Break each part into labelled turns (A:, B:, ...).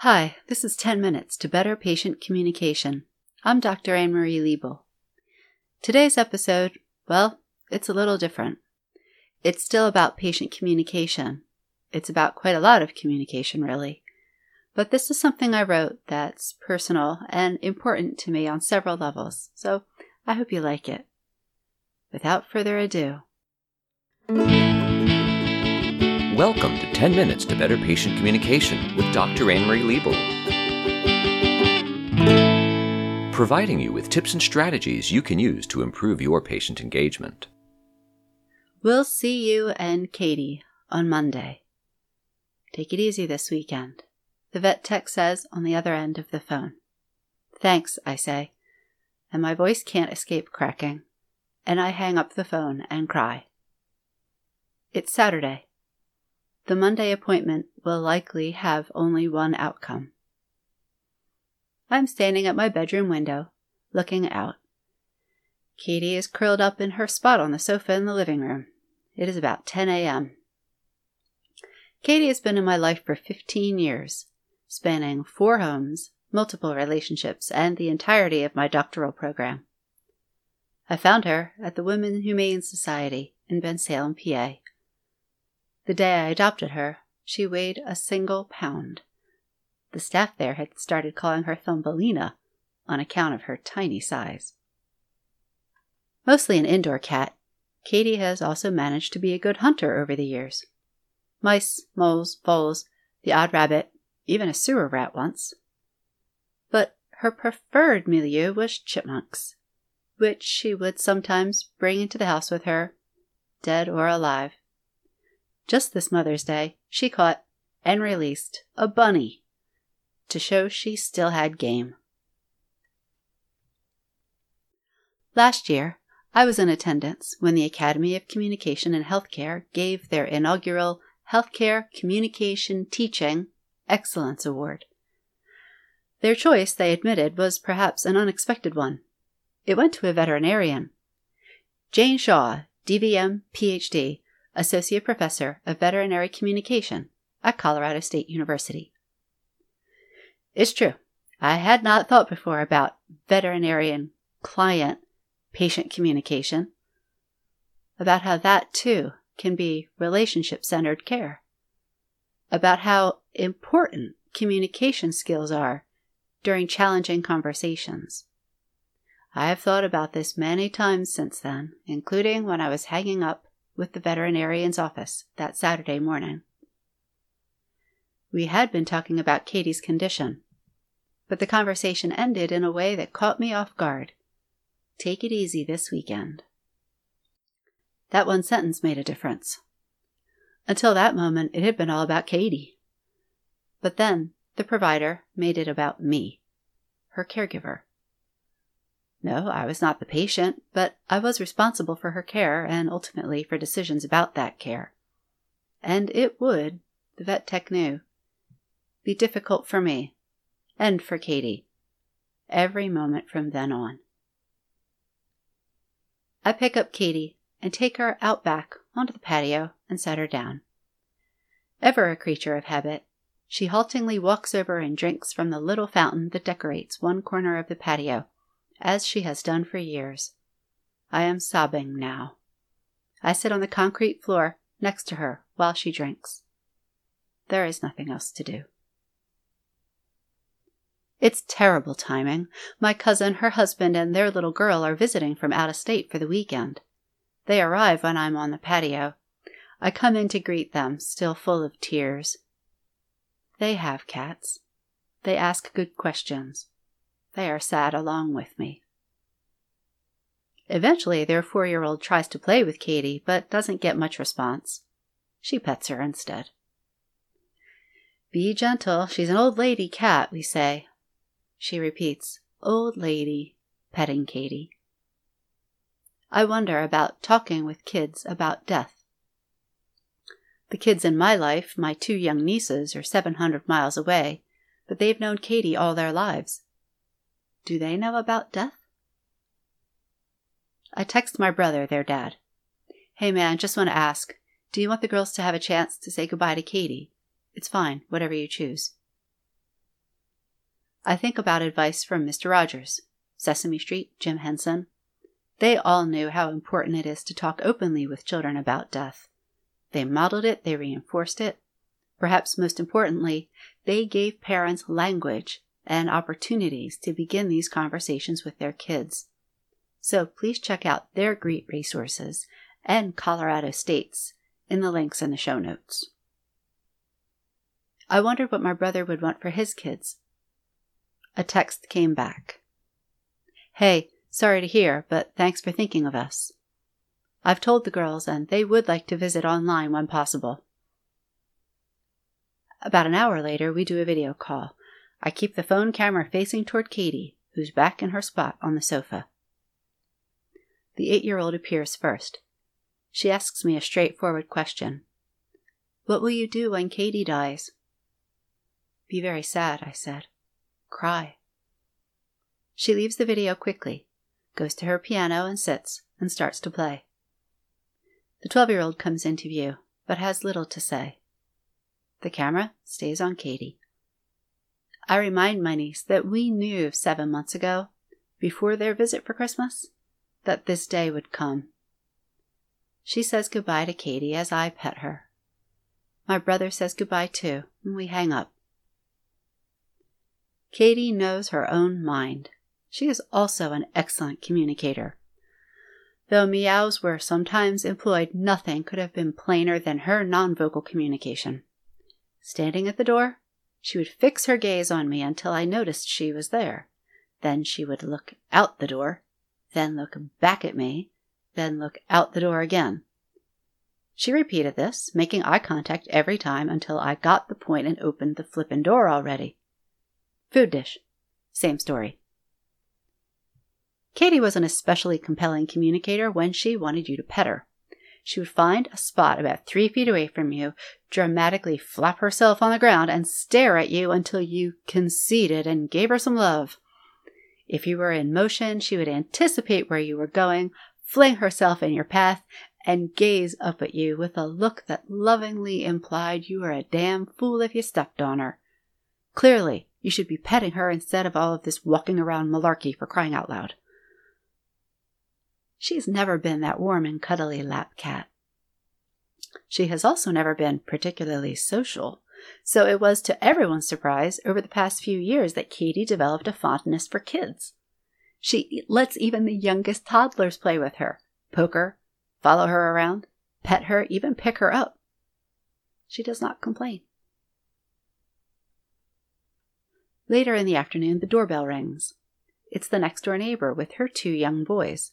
A: Hi, this is 10 Minutes to Better Patient Communication. I'm Dr. Anne Marie Liebel. Today's episode, well, it's a little different. It's still about patient communication. It's about quite a lot of communication, really. But this is something I wrote that's personal and important to me on several levels, so I hope you like it. Without further ado,
B: Welcome to 10 Minutes to Better Patient Communication with Dr. Anne Marie Liebel. Providing you with tips and strategies you can use to improve your patient engagement.
A: we'll see you and Katie on Monday. Take it easy this weekend, the vet tech says on the other end of the phone. Thanks, I say, and my voice can't escape cracking, and I hang up the phone and cry. It's Saturday. The Monday appointment will likely have only one outcome. I'm standing at my bedroom window, looking out. Katie is curled up in her spot on the sofa in the living room. It is about 10 a.m. Katie has been in my life for 15 years, spanning four homes, multiple relationships, and the entirety of my doctoral program. I found her at the Women Humane Society in Bensalem, PA. The day I adopted her, she weighed a single pound. The staff there had started calling her Thumbelina on account of her tiny size. Mostly an indoor cat, Katie has also managed to be a good hunter over the years. Mice, moles, voles, the odd rabbit, even a sewer rat once. But her preferred milieu was chipmunks, which she would sometimes bring into the house with her, dead or alive. Just this Mother's Day, she caught and released a bunny to show she still had game. Last year, I was in attendance when the Academy of Communication and Healthcare gave their inaugural Healthcare Communication Teaching Excellence Award. Their choice, they admitted, was perhaps an unexpected one. It went to a veterinarian. Jane Shaw, DVM, PhD, Associate Professor of Veterinary Communication at Colorado State University. It's true, I had not thought before about veterinarian client patient communication, about how that too can be relationship centered care, about how important communication skills are during challenging conversations. I have thought about this many times since then, including when I was hanging up with the veterinarian's office that Saturday morning. We had been talking about Katie's condition, but the conversation ended in a way that caught me off guard. Take it easy this weekend. That one sentence made a difference. Until that moment, it had been all about Katie. But then, the provider made it about me, her caregiver. No, I was not the patient, but I was responsible for her care and ultimately for decisions about that care. And it would, the vet tech knew, be difficult for me and for Katie every moment from then on. I pick up Katie and take her out back onto the patio and set her down. Ever a creature of habit, she haltingly walks over and drinks from the little fountain that decorates one corner of the patio as she has done for years. I am sobbing now. I sit on the concrete floor next to her while she drinks. There is nothing else to do. It's terrible timing. My cousin, her husband, and their little girl are visiting from out of state for the weekend. They arrive when I'm on the patio. I come in to greet them, still full of tears. They have cats. They ask good questions. They are sad along with me. Eventually, their four year old tries to play with Katie, but doesn't get much response. She pets her instead. Be gentle, she's an old lady cat, we say. She repeats, Old lady, petting Katie. I wonder about talking with kids about death. The kids in my life, my two young nieces, are 700 miles away, but they've known Katie all their lives. Do they know about death? I text my brother, their dad. Hey man, just want to ask do you want the girls to have a chance to say goodbye to Katie? It's fine, whatever you choose. I think about advice from Mr. Rogers, Sesame Street, Jim Henson. They all knew how important it is to talk openly with children about death. They modeled it, they reinforced it. Perhaps most importantly, they gave parents language and opportunities to begin these conversations with their kids. So please check out their great resources and Colorado State's in the links in the show notes. I wondered what my brother would want for his kids. A text came back. Hey, sorry to hear, but thanks for thinking of us. I've told the girls, and they would like to visit online when possible. About an hour later, we do a video call. I keep the phone camera facing toward Katie, who's back in her spot on the sofa. The eight year old appears first. She asks me a straightforward question What will you do when Katie dies? Be very sad, I said. Cry. She leaves the video quickly, goes to her piano and sits, and starts to play. The 12 year old comes into view, but has little to say. The camera stays on Katie. I remind my niece that we knew seven months ago, before their visit for Christmas, that this day would come. She says goodbye to Katie as I pet her. My brother says goodbye too, and we hang up. Katie knows her own mind. She is also an excellent communicator. Though meows were sometimes employed, nothing could have been plainer than her non-vocal communication. Standing at the door, she would fix her gaze on me until I noticed she was there. Then she would look out the door, then look back at me, then look out the door again. She repeated this, making eye contact every time until I got the point and opened the flippin' door already. Food dish. Same story. Katie was an especially compelling communicator when she wanted you to pet her. She would find a spot about three feet away from you, dramatically flap herself on the ground, and stare at you until you conceded and gave her some love. If you were in motion, she would anticipate where you were going, fling herself in your path, and gaze up at you with a look that lovingly implied you were a damn fool if you stepped on her. Clearly, you should be petting her instead of all of this walking around malarkey for crying out loud. She's never been that warm and cuddly lap cat. She has also never been particularly social, so it was to everyone's surprise over the past few years that Katie developed a fondness for kids. She lets even the youngest toddlers play with her, poke her, follow her around, pet her, even pick her up. She does not complain. Later in the afternoon, the doorbell rings. It's the next door neighbor with her two young boys.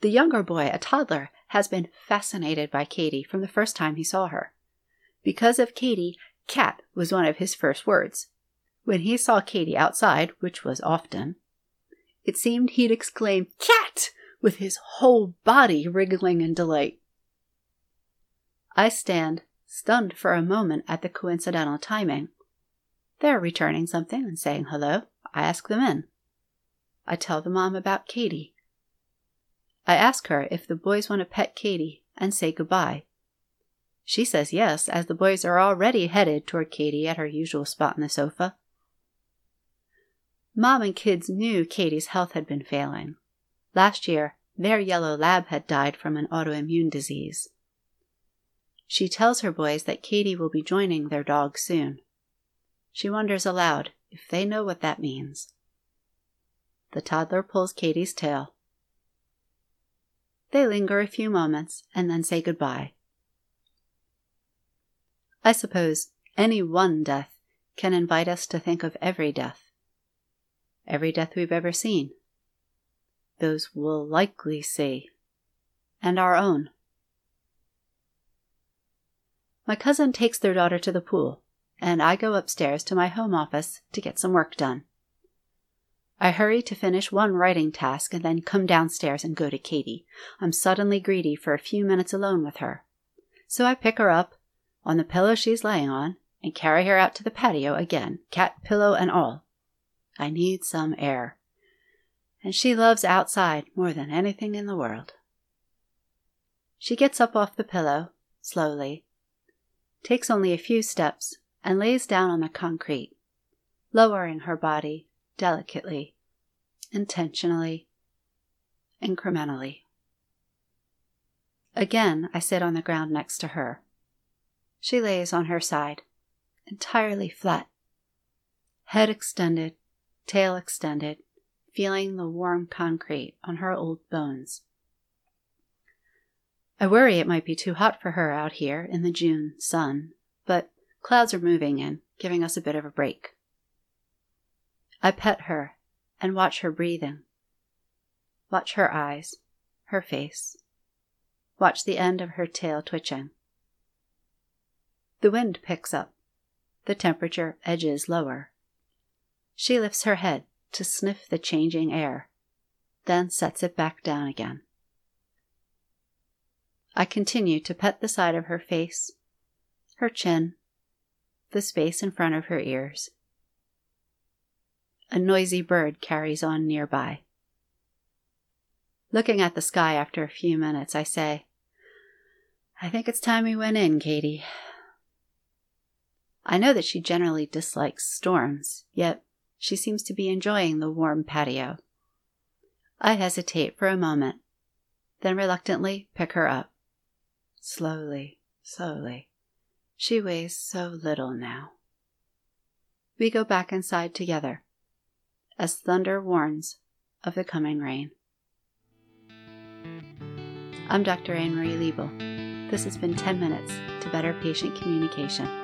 A: The younger boy, a toddler, has been fascinated by Katie from the first time he saw her. Because of Katie, cat was one of his first words. When he saw Katie outside, which was often, it seemed he'd exclaim, Cat! with his whole body wriggling in delight. I stand, stunned for a moment at the coincidental timing. They're returning something and saying hello. I ask them in. I tell the mom about Katie. I ask her if the boys want to pet Katie and say goodbye. She says yes, as the boys are already headed toward Katie at her usual spot on the sofa. Mom and kids knew Katie's health had been failing. Last year, their yellow lab had died from an autoimmune disease. She tells her boys that Katie will be joining their dog soon. She wonders aloud if they know what that means. The toddler pulls Katie's tail. They linger a few moments and then say goodbye. I suppose any one death can invite us to think of every death. Every death we've ever seen. Those we'll likely see. And our own. My cousin takes their daughter to the pool, and I go upstairs to my home office to get some work done. I hurry to finish one writing task and then come downstairs and go to Katie. I'm suddenly greedy for a few minutes alone with her. So I pick her up on the pillow she's laying on and carry her out to the patio again, cat pillow and all. I need some air. And she loves outside more than anything in the world. She gets up off the pillow, slowly, takes only a few steps, and lays down on the concrete lowering her body delicately, intentionally, incrementally. Again, I sit on the ground next to her. She lays on her side, entirely flat, head extended, tail extended, feeling the warm concrete on her old bones. I worry it might be too hot for her out here in the June sun, but clouds are moving in, giving us a bit of a break. I pet her and watch her breathing. Watch her eyes, her face. Watch the end of her tail twitching. The wind picks up. The temperature edges lower. She lifts her head to sniff the changing air, then sets it back down again. I continue to pet the side of her face, her chin, the space in front of her ears. A noisy bird carries on nearby. Looking at the sky after a few minutes, I say, I think it's time we went in, Katie. I know that she generally dislikes storms, yet she seems to be enjoying the warm patio. I hesitate for a moment, then reluctantly pick her up. Slowly, slowly. She weighs so little now. We go back inside together as thunder warns of the coming rain. I'm Dr. Anne Marie Liebel. This has been 10 Minutes to Better Patient Communication.